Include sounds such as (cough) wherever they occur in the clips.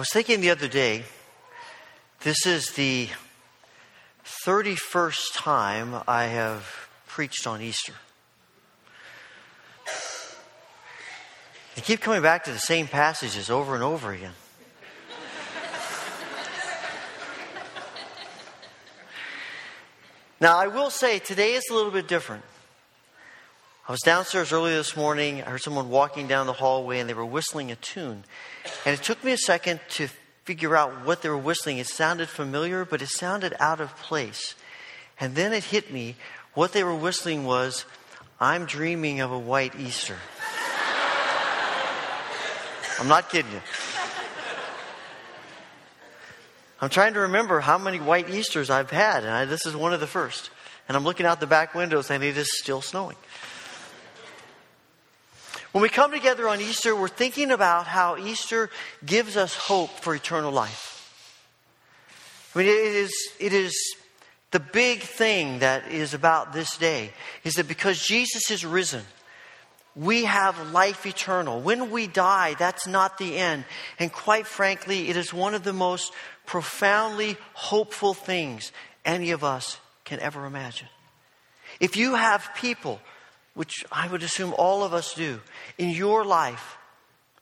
I was thinking the other day, this is the 31st time I have preached on Easter. I keep coming back to the same passages over and over again. now, I will say today is a little bit different. I was downstairs early this morning. I heard someone walking down the hallway and they were whistling a tune. And it took me a second to figure out what they were whistling. It sounded familiar, but it sounded out of place. And then it hit me what they were whistling was, I'm dreaming of a white Easter. I'm not kidding you. I'm trying to remember how many white Easters I've had, and I, this is one of the first. And I'm looking out the back windows and it is still snowing. When we come together on Easter, we're thinking about how Easter gives us hope for eternal life. I mean, it is, it is the big thing that is about this day is that because Jesus is risen, we have life eternal. When we die, that's not the end. And quite frankly, it is one of the most profoundly hopeful things any of us can ever imagine. If you have people which I would assume all of us do, in your life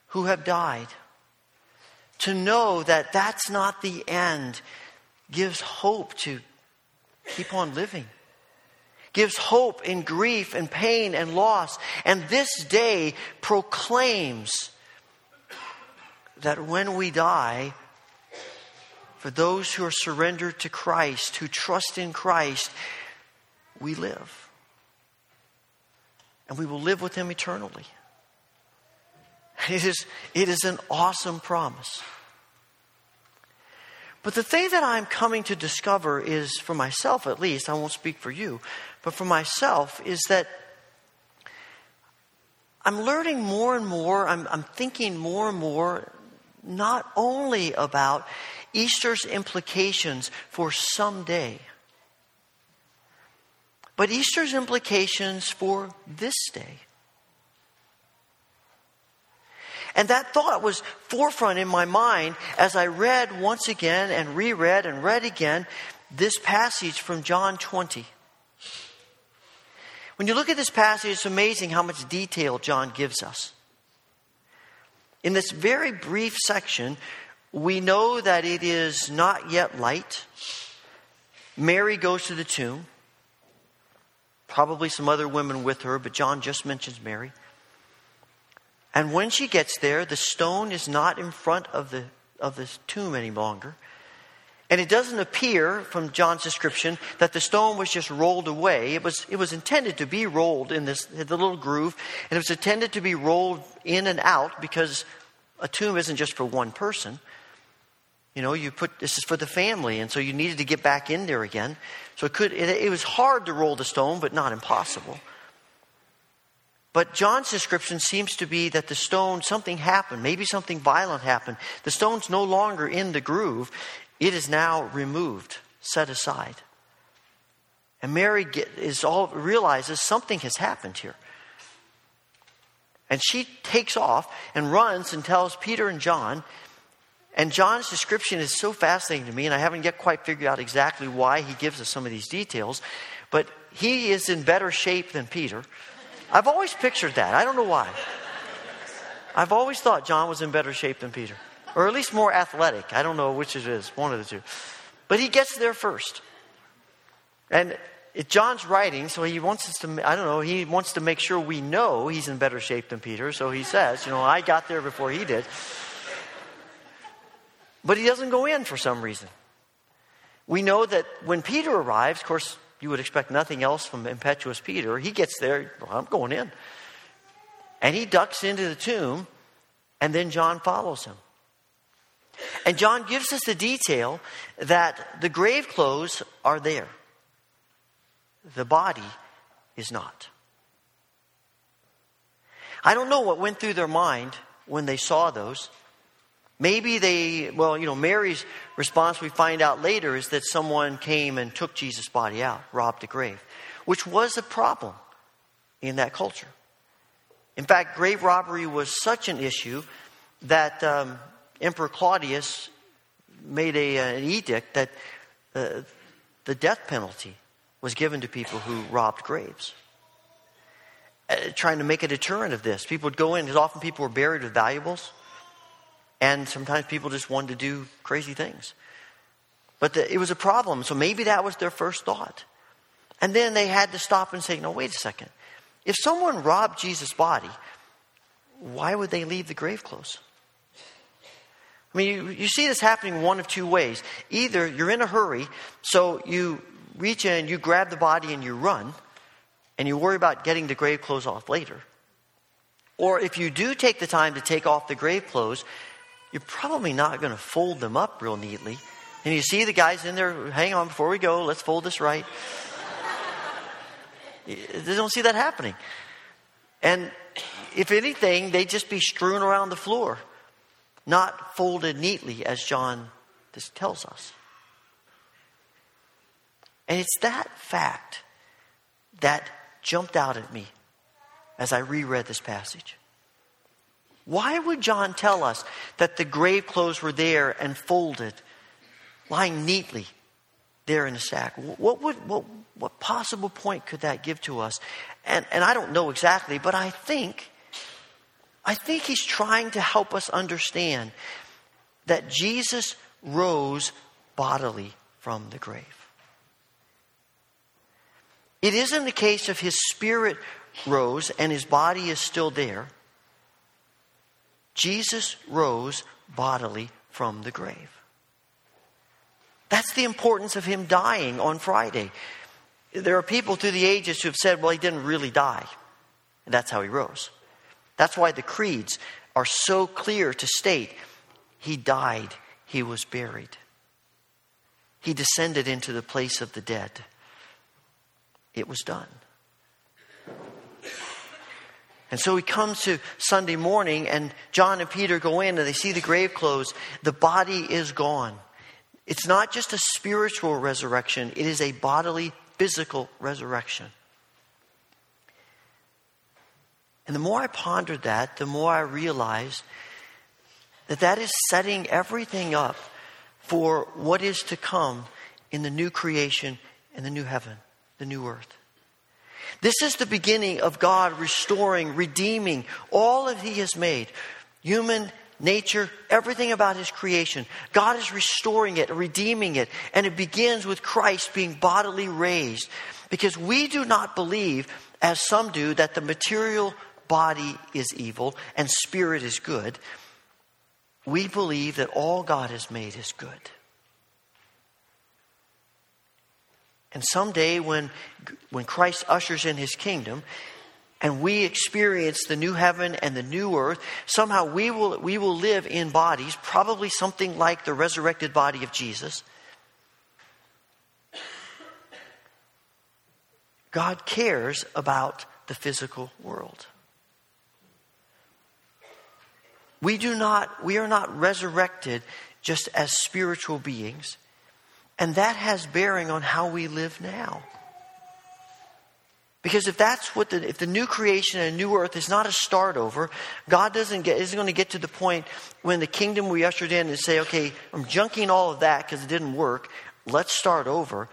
who have died, to know that that's not the end gives hope to keep on living. Gives hope in grief and pain and loss. And this day proclaims that when we die, for those who are surrendered to Christ, who trust in Christ, we live and we will live with him eternally. It is, it is an awesome promise. But the thing that I'm coming to discover is, for myself at least, I won't speak for you, but for myself, is that I'm learning more and more, I'm, I'm thinking more and more, not only about Easter's implications for someday but Easter's implications for this day. And that thought was forefront in my mind as I read once again and reread and read again this passage from John 20. When you look at this passage, it's amazing how much detail John gives us. In this very brief section, we know that it is not yet light. Mary goes to the tomb probably some other women with her, but John just mentions Mary. And when she gets there, the stone is not in front of the, of the tomb any longer. And it doesn't appear from John's description that the stone was just rolled away. It was, it was intended to be rolled in this the little groove, and it was intended to be rolled in and out because a tomb isn't just for one person. You know, you put this is for the family, and so you needed to get back in there again. So it could it, it was hard to roll the stone, but not impossible. But John's description seems to be that the stone, something happened, maybe something violent happened. The stone's no longer in the groove, it is now removed, set aside. And Mary get, is all realizes something has happened here. And she takes off and runs and tells Peter and John and John's description is so fascinating to me, and I haven't yet quite figured out exactly why he gives us some of these details, but he is in better shape than Peter. I've always pictured that. I don't know why. I've always thought John was in better shape than Peter, or at least more athletic. I don't know which it is, one of the two. But he gets there first. And John's writing, so he wants us to, I don't know, he wants to make sure we know he's in better shape than Peter. So he says, you know, I got there before he did. But he doesn't go in for some reason. We know that when Peter arrives, of course, you would expect nothing else from impetuous Peter. He gets there, well, I'm going in. And he ducks into the tomb, and then John follows him. And John gives us the detail that the grave clothes are there, the body is not. I don't know what went through their mind when they saw those. Maybe they, well, you know, Mary's response we find out later is that someone came and took Jesus' body out, robbed the grave, which was a problem in that culture. In fact, grave robbery was such an issue that um, Emperor Claudius made a, uh, an edict that uh, the death penalty was given to people who robbed graves. Uh, trying to make a deterrent of this. People would go in, because often people were buried with valuables, and sometimes people just wanted to do crazy things. But the, it was a problem, so maybe that was their first thought. And then they had to stop and say, no, wait a second. If someone robbed Jesus' body, why would they leave the grave clothes? I mean, you, you see this happening one of two ways. Either you're in a hurry, so you reach in, you grab the body, and you run, and you worry about getting the grave clothes off later. Or if you do take the time to take off the grave clothes, you're probably not going to fold them up real neatly. And you see the guys in there, hang on, before we go, let's fold this right. (laughs) they don't see that happening. And if anything, they just be strewn around the floor, not folded neatly, as John tells us. And it's that fact that jumped out at me as I reread this passage. Why would John tell us that the grave clothes were there and folded, lying neatly there in a sack? What, would, what, what possible point could that give to us? And, and I don't know exactly, but I think, I think he's trying to help us understand that Jesus rose bodily from the grave. It isn't the case of his spirit rose and his body is still there. Jesus rose bodily from the grave. That's the importance of him dying on Friday. There are people through the ages who have said, well, he didn't really die. And that's how he rose. That's why the creeds are so clear to state he died, he was buried, he descended into the place of the dead. It was done. And so he comes to Sunday morning, and John and Peter go in and they see the grave clothes. The body is gone. It's not just a spiritual resurrection, it is a bodily, physical resurrection. And the more I pondered that, the more I realized that that is setting everything up for what is to come in the new creation and the new heaven, the new earth. This is the beginning of God restoring, redeeming all that He has made human, nature, everything about His creation. God is restoring it, redeeming it, and it begins with Christ being bodily raised. Because we do not believe, as some do, that the material body is evil and spirit is good. We believe that all God has made is good. And someday, when, when Christ ushers in his kingdom, and we experience the new heaven and the new earth, somehow we will, we will live in bodies, probably something like the resurrected body of Jesus. God cares about the physical world. We do not, we are not resurrected just as spiritual beings. And that has bearing on how we live now. Because if that's what the, if the new creation and a new earth is not a start over, God doesn't get, isn't going to get to the point when the kingdom we ushered in and say, okay, I'm junking all of that because it didn't work. Let's start over.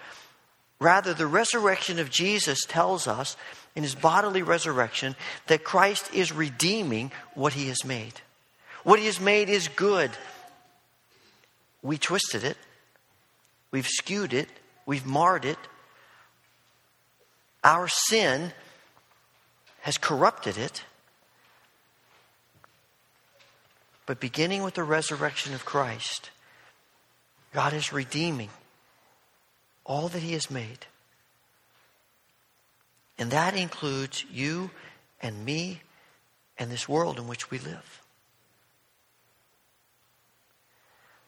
Rather, the resurrection of Jesus tells us in his bodily resurrection that Christ is redeeming what he has made. What he has made is good. We twisted it. We've skewed it, we've marred it. Our sin has corrupted it. But beginning with the resurrection of Christ, God is redeeming all that He has made. And that includes you and me and this world in which we live.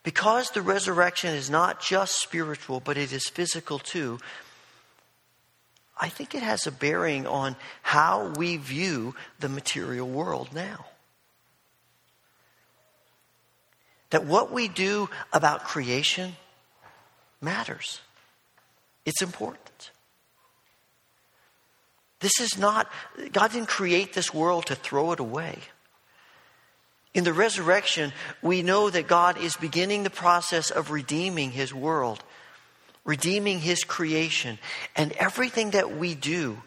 Because the resurrection is not just spiritual, but it is physical too, I think it has a bearing on how we view the material world now. That what we do about creation matters, it's important. This is not, God didn't create this world to throw it away. In the resurrection, we know that God is beginning the process of redeeming His world, redeeming His creation, and everything that we do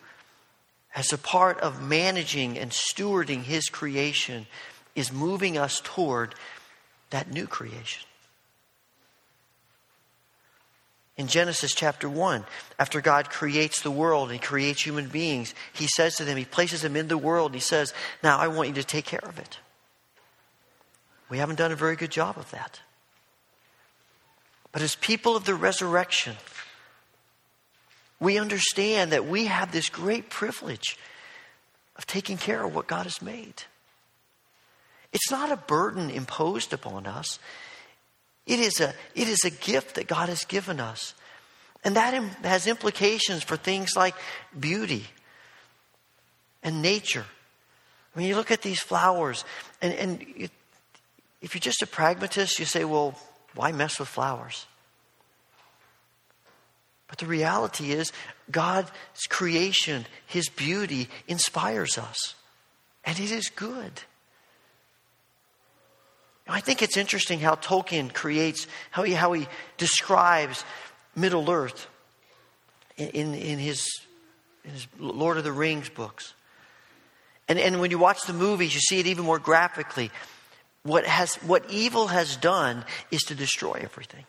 as a part of managing and stewarding His creation is moving us toward that new creation. In Genesis chapter 1, after God creates the world and He creates human beings, He says to them, He places them in the world, He says, Now I want you to take care of it. We haven't done a very good job of that. But as people of the resurrection, we understand that we have this great privilege of taking care of what God has made. It's not a burden imposed upon us. It is a, it is a gift that God has given us. And that has implications for things like beauty and nature. Mean, you look at these flowers, and, and if you're just a pragmatist, you say, well, why mess with flowers? But the reality is, God's creation, His beauty, inspires us. And it is good. I think it's interesting how Tolkien creates, how he, how he describes Middle Earth in, in, his, in his Lord of the Rings books. And, and when you watch the movies, you see it even more graphically. What, has, what evil has done is to destroy everything.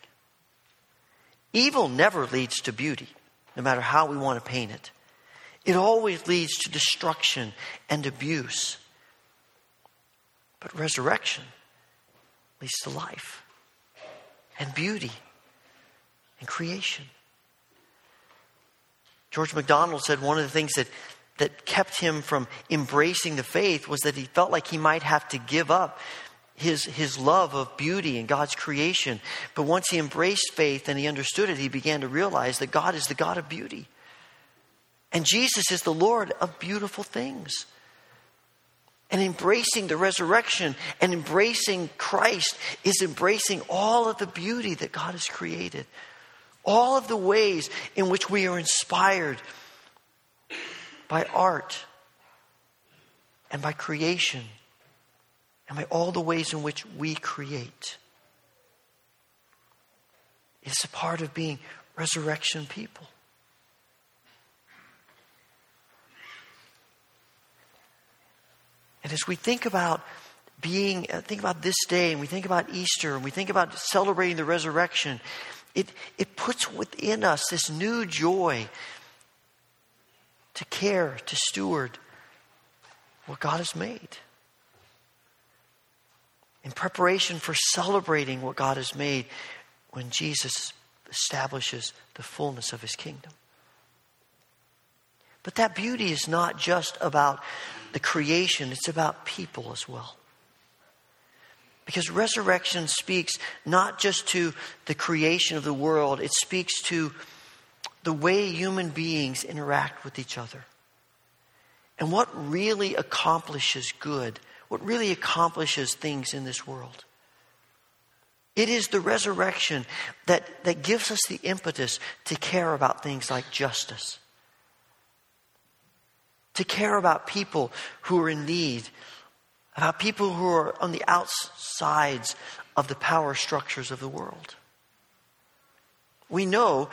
Evil never leads to beauty, no matter how we want to paint it. It always leads to destruction and abuse. But resurrection leads to life and beauty and creation. George MacDonald said one of the things that, that kept him from embracing the faith was that he felt like he might have to give up his, his love of beauty and God's creation. But once he embraced faith and he understood it, he began to realize that God is the God of beauty. And Jesus is the Lord of beautiful things and embracing the resurrection and embracing Christ is embracing all of the beauty that God has created. All of the ways in which we are inspired by art and by creation and by all the ways in which we create. It's a part of being resurrection people. And as we think about being, uh, think about this day, and we think about Easter, and we think about celebrating the resurrection, it, it puts within us this new joy to care, to steward what God has made. In preparation for celebrating what God has made when Jesus establishes the fullness of his kingdom. But that beauty is not just about the creation, it's about people as well. Because resurrection speaks not just to the creation of the world, it speaks to the way human beings interact with each other. And what really accomplishes good, what really accomplishes things in this world. It is the resurrection that, that gives us the impetus to care about things like justice to care about people who are in need, about people who are on the outsides of the power structures of the world. We know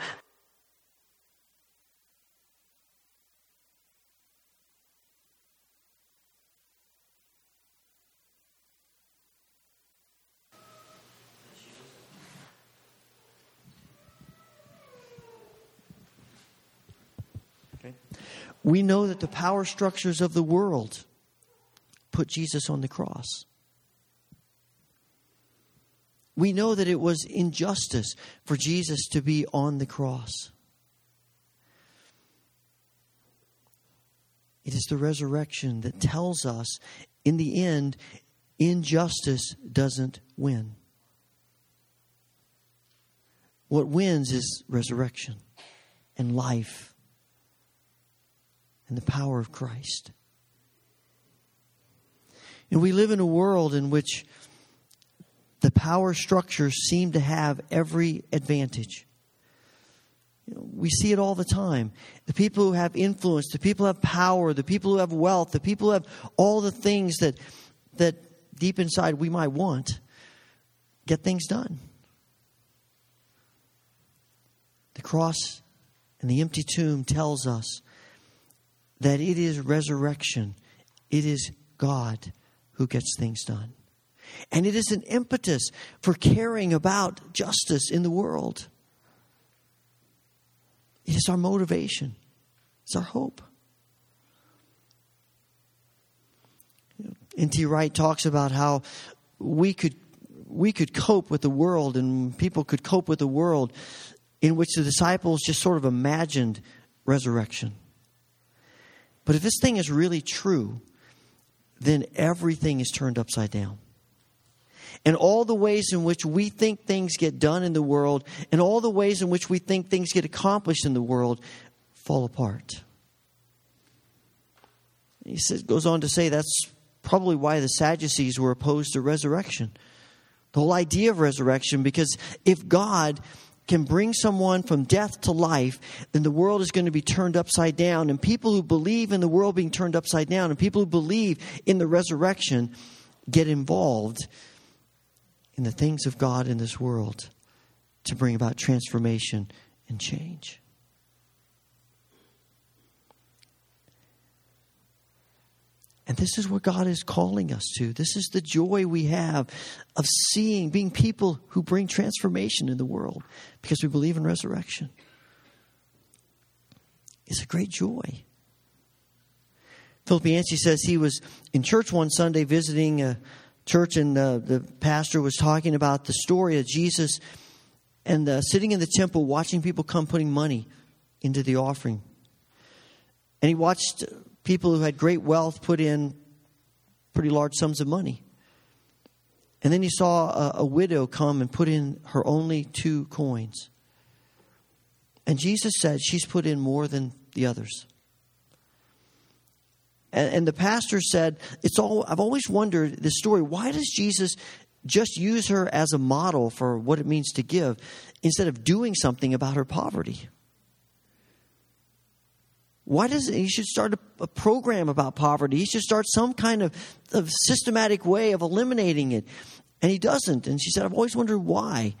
we know that the power structures of the world put Jesus on the cross. We know that it was injustice for Jesus to be on the cross. It is the resurrection that tells us, in the end, injustice doesn't win. What wins is resurrection and life and the power of Christ. And we live in a world in which the power structures seem to have every advantage. You know, we see it all the time. The people who have influence, the people who have power, the people who have wealth, the people who have all the things that that deep inside we might want, get things done. The cross and the empty tomb tells us that it is resurrection, it is God who gets things done. And it is an impetus for caring about justice in the world. It is our motivation, it's our hope. N.T. Wright talks about how we could we could cope with the world and people could cope with the world in which the disciples just sort of imagined resurrection. But if this thing is really true, then everything is turned upside down. And all the ways in which we think things get done in the world, and all the ways in which we think things get accomplished in the world, fall apart. He says, goes on to say that's probably why the Sadducees were opposed to resurrection. The whole idea of resurrection, because if God can bring someone from death to life, then the world is going to be turned upside down. And people who believe in the world being turned upside down and people who believe in the resurrection get involved in the things of God in this world to bring about transformation and change. And this is what God is calling us to. This is the joy we have of seeing, being people who bring transformation in the world because we believe in resurrection. It's a great joy. Philip Yancey says he was in church one Sunday visiting a church, and uh, the pastor was talking about the story of Jesus and uh, sitting in the temple watching people come putting money into the offering. And he watched people who had great wealth put in pretty large sums of money. And then he saw a, a widow come and put in her only two coins. And Jesus said, She's put in more than the others. And, and the pastor said, It's all I've always wondered this story. Why does Jesus just use her as a model for what it means to give instead of doing something about her poverty? Why doesn't he should start a, a, program about poverty? He should start some kind of, of systematic way of eliminating it. And he doesn't. And she said, I've always wondered why.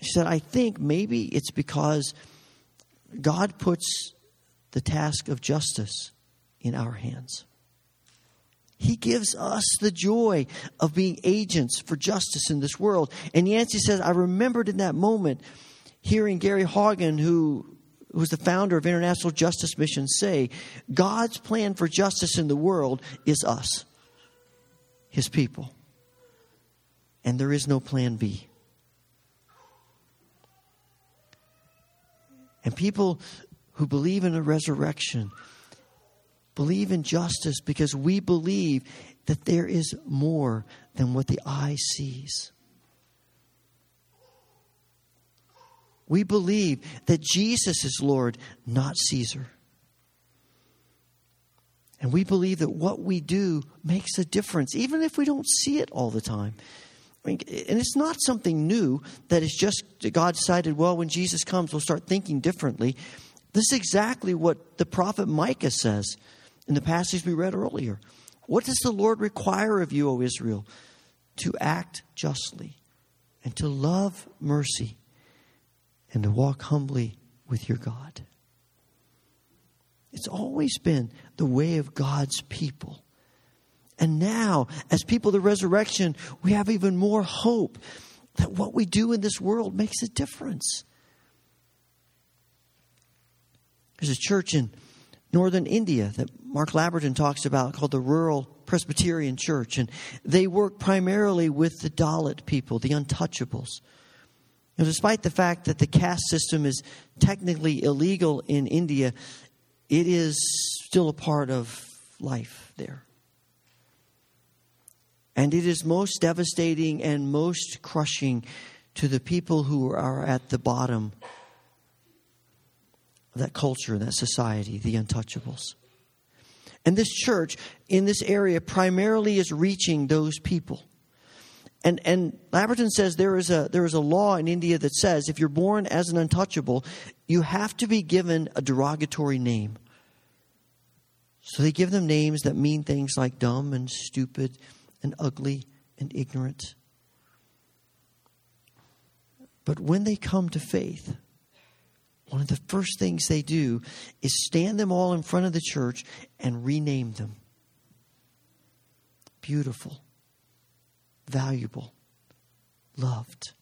She said, I think maybe it's because God puts the task of justice in our hands. He gives us the joy of being agents for justice in this world. And Yancey says, I remembered in that moment hearing Gary Haugen, who who was the founder of International Justice Mission, say God's plan for justice in the world is us, his people. And there is no plan B. And people who believe in a resurrection believe in justice because we believe that there is more than what the eye sees. We believe that Jesus is Lord, not Caesar. And we believe that what we do makes a difference, even if we don't see it all the time. I mean, and it's not something new that is just God decided, well, when Jesus comes, we'll start thinking differently. This is exactly what the prophet Micah says in the passage we read earlier. What does the Lord require of you, O Israel? To act justly and to love mercy and to walk humbly with your God. It's always been the way of God's people. And now, as people of the resurrection, we have even more hope that what we do in this world makes a difference. There's a church in northern India that Mark Labberton talks about called the Rural Presbyterian Church. And they work primarily with the Dalit people, the untouchables. Now, despite the fact that the caste system is technically illegal in India, it is still a part of life there. And it is most devastating and most crushing to the people who are at the bottom of that culture, that society, the untouchables. And this church in this area primarily is reaching those people. And, and Labberton says there is, a, there is a law in India that says if you're born as an untouchable, you have to be given a derogatory name. So they give them names that mean things like dumb and stupid and ugly and ignorant. But when they come to faith, one of the first things they do is stand them all in front of the church and rename them. Beautiful, valuable, loved,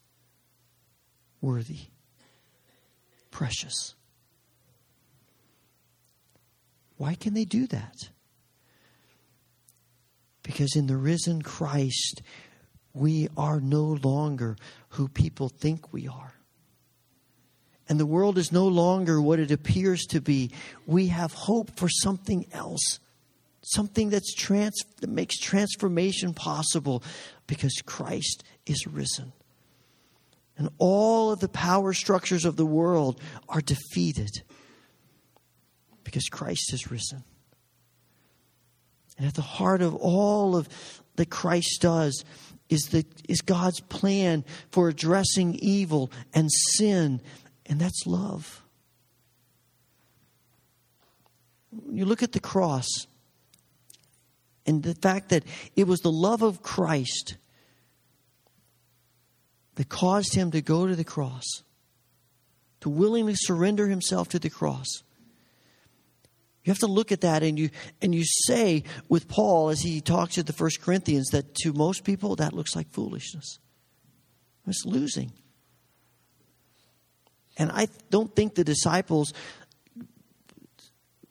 worthy, precious. Why can they do that? Because in the risen Christ, we are no longer who people think we are. And the world is no longer what it appears to be. We have hope for something else, something that's trans- that makes transformation possible because Christ is risen. And all of the power structures of the world are defeated because Christ has risen. And at the heart of all of that Christ does is, the, is God's plan for addressing evil and sin, and that's love. When you look at the cross and the fact that it was the love of Christ that caused him to go to the cross, to willingly surrender himself to the cross. You have to look at that and you and you say with Paul as he talks to the first Corinthians that to most people that looks like foolishness. It's losing. And I don't think the disciples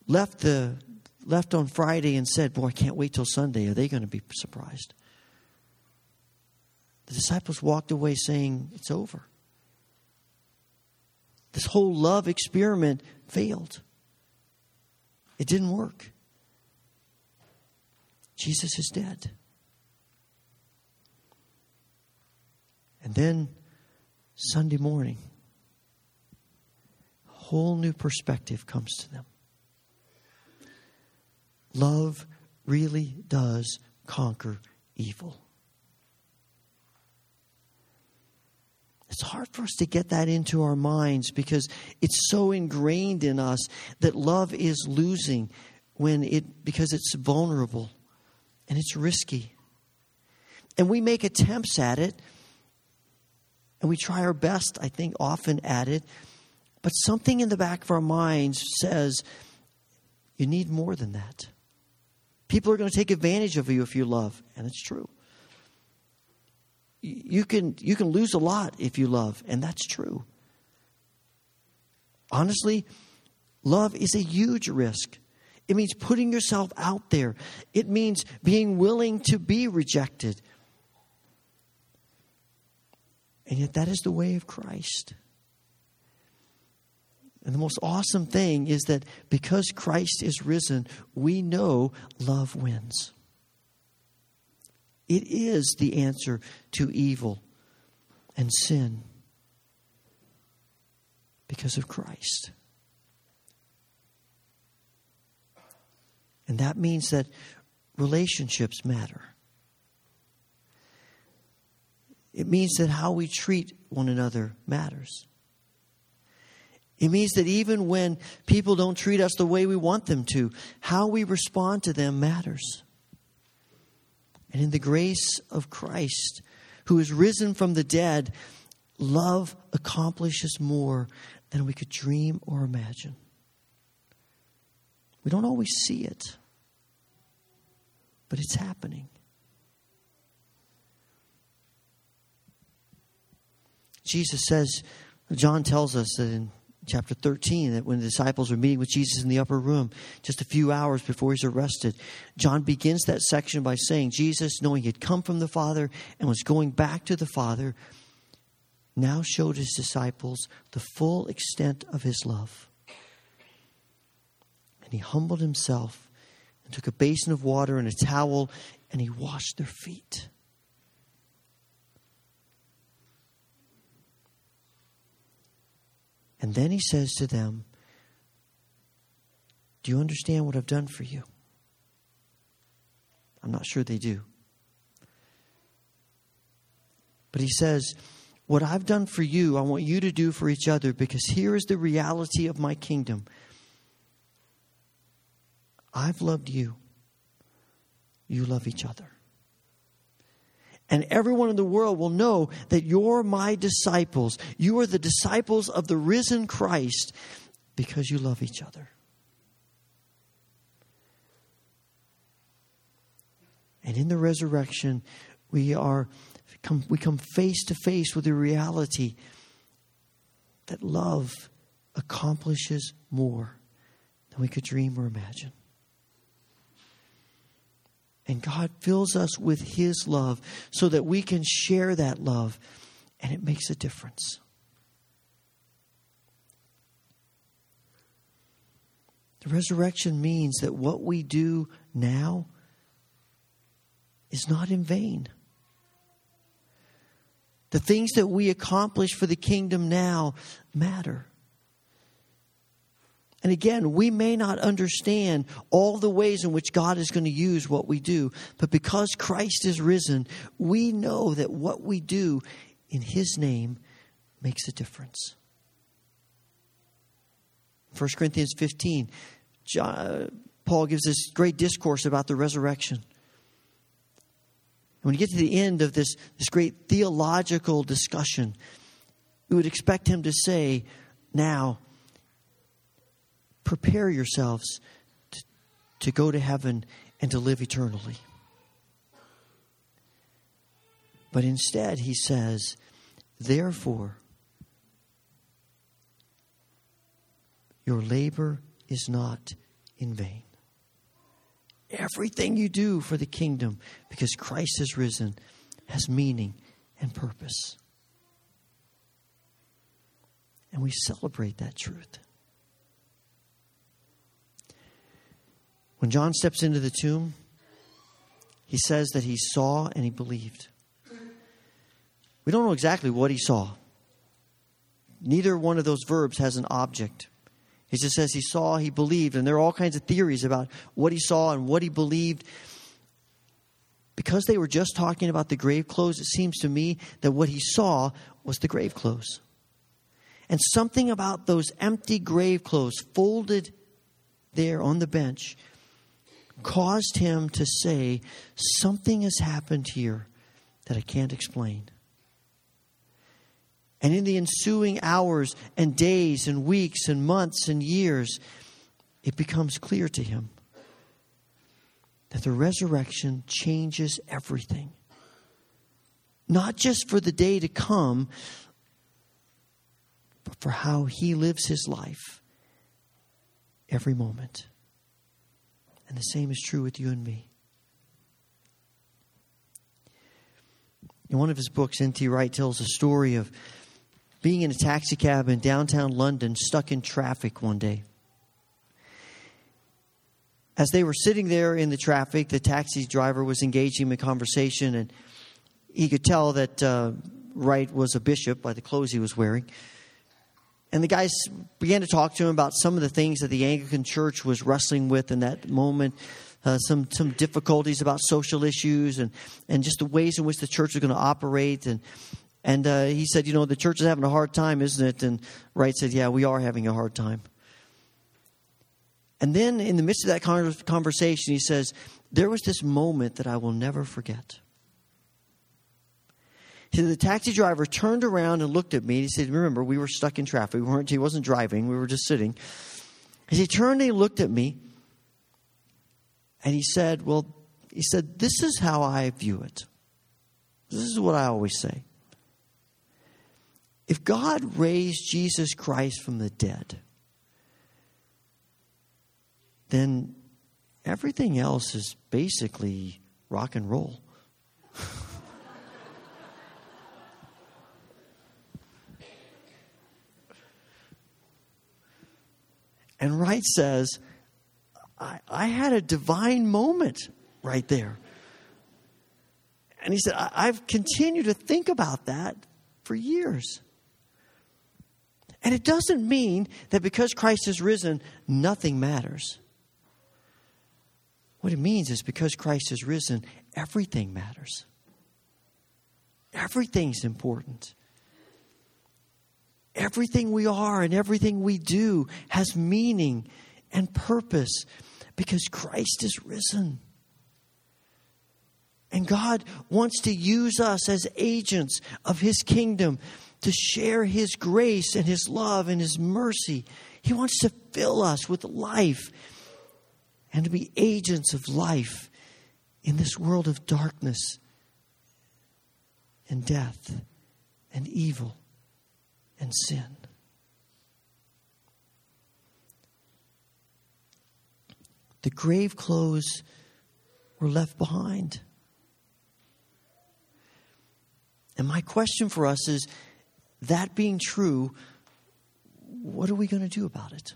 left the left on Friday and said, Boy, I can't wait till Sunday. Are they going to be surprised? The disciples walked away saying, It's over. This whole love experiment failed. It didn't work. Jesus is dead. And then Sunday morning, a whole new perspective comes to them. Love really does conquer evil. It's hard for us to get that into our minds because it's so ingrained in us that love is losing when it because it's vulnerable and it's risky. And we make attempts at it and we try our best, I think, often at it. But something in the back of our minds says, you need more than that. People are going to take advantage of you if you love, and it's true. You can you can lose a lot if you love and that's true. Honestly love is a huge risk. It means putting yourself out there. It means being willing to be rejected. And yet that is the way of Christ and the most awesome thing is that because Christ is risen we know love wins it is the answer to evil and sin because of Christ. And that means that relationships matter. It means that how we treat one another matters. It means that even when people don't treat us the way we want them to, how we respond to them matters. And in the grace of Christ, who is risen from the dead, love accomplishes more than we could dream or imagine. We don't always see it, but it's happening. Jesus says, John tells us that in chapter 13 that when the disciples were meeting with Jesus in the upper room just a few hours before he's arrested, John begins that section by saying, Jesus, knowing he had come from the Father and was going back to the Father, now showed his disciples the full extent of his love. And he humbled himself and took a basin of water and a towel and he washed their feet. And then he says to them, Do you understand what I've done for you? I'm not sure they do. But he says, What I've done for you, I want you to do for each other because here is the reality of my kingdom. I've loved you. You love each other. And everyone in the world will know that you're my disciples. You are the disciples of the risen Christ because you love each other. And in the resurrection, we are come, we come face to face with the reality that love accomplishes more than we could dream or imagine. And God fills us with His love so that we can share that love, and it makes a difference. The resurrection means that what we do now is not in vain. The things that we accomplish for the kingdom now matter. And again, we may not understand all the ways in which God is going to use what we do, but because Christ is risen, we know that what we do in His name makes a difference. 1 Corinthians 15, John, Paul gives this great discourse about the resurrection. When you get to the end of this, this great theological discussion, we would expect him to say, Now, prepare yourselves to, to go to heaven and to live eternally. But instead, he says, Therefore, your labor is not in vain. Everything you do for the kingdom, because Christ has risen, has meaning and purpose. And we celebrate that truth. When John steps into the tomb, he says that he saw and he believed. We don't know exactly what he saw. Neither one of those verbs has an object. He just says he saw, he believed, and there are all kinds of theories about what he saw and what he believed. Because they were just talking about the grave clothes, it seems to me that what he saw was the grave clothes. And something about those empty grave clothes folded there on the bench caused him to say, Something has happened here that I can't explain. And in the ensuing hours and days and weeks and months and years, it becomes clear to him that the resurrection changes everything. Not just for the day to come, but for how he lives his life every moment. And the same is true with you and me. In one of his books, N.T. Wright tells a story of being in a taxi cab in downtown London, stuck in traffic one day. As they were sitting there in the traffic, the taxi driver was engaging in conversation, and he could tell that uh, Wright was a bishop by the clothes he was wearing. And the guys began to talk to him about some of the things that the Anglican Church was wrestling with in that moment. Uh, some some difficulties about social issues and and just the ways in which the church is going to operate and and uh, he said, You know, the church is having a hard time, isn't it? And Wright said, Yeah, we are having a hard time. And then in the midst of that conversation, he says, There was this moment that I will never forget. Said, The taxi driver turned around and looked at me. He said, Remember, we were stuck in traffic. We weren't, he wasn't driving, we were just sitting. As he turned and he looked at me, and he said, Well, he said, This is how I view it. This is what I always say. If God raised Jesus Christ from the dead, then everything else is basically rock and roll. And Wright says, I, I, had a divine moment right there. And he said, I've continued to think about that for years. And it doesn't mean that because Christ has risen, nothing matters. What it means is because Christ has risen, everything matters. Everything's important. Everything we are and everything we do has meaning and purpose because Christ is risen. And God wants to use us as agents of His kingdom to share His grace and His love and His mercy. He wants to fill us with life and to be agents of life in this world of darkness and death and evil and sin. The grave clothes were left behind. And my question for us is that being true, what are we going to do about it?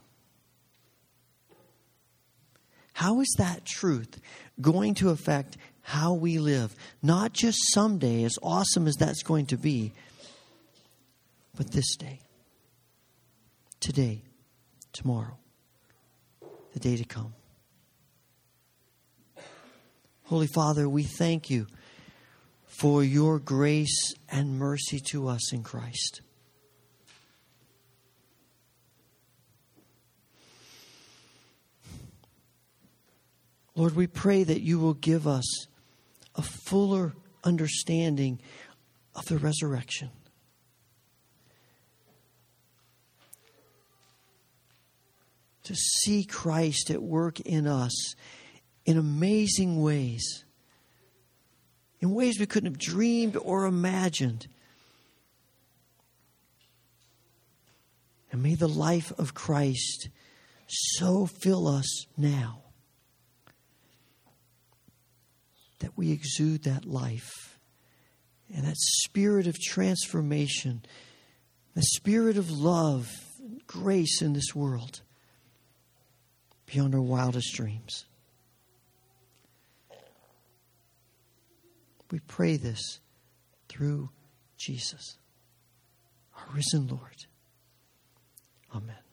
How is that truth going to affect how we live? Not just someday, as awesome as that's going to be, but this day, today, tomorrow, the day to come. Holy Father, we thank you for your grace and mercy to us in Christ. Lord, we pray that you will give us a fuller understanding of the resurrection. To see Christ at work in us in amazing ways in ways we couldn't have dreamed or imagined. And may the life of Christ so fill us now that we exude that life and that spirit of transformation, the spirit of love, grace in this world beyond our wildest dreams. We pray this through Jesus, our risen Lord. Amen.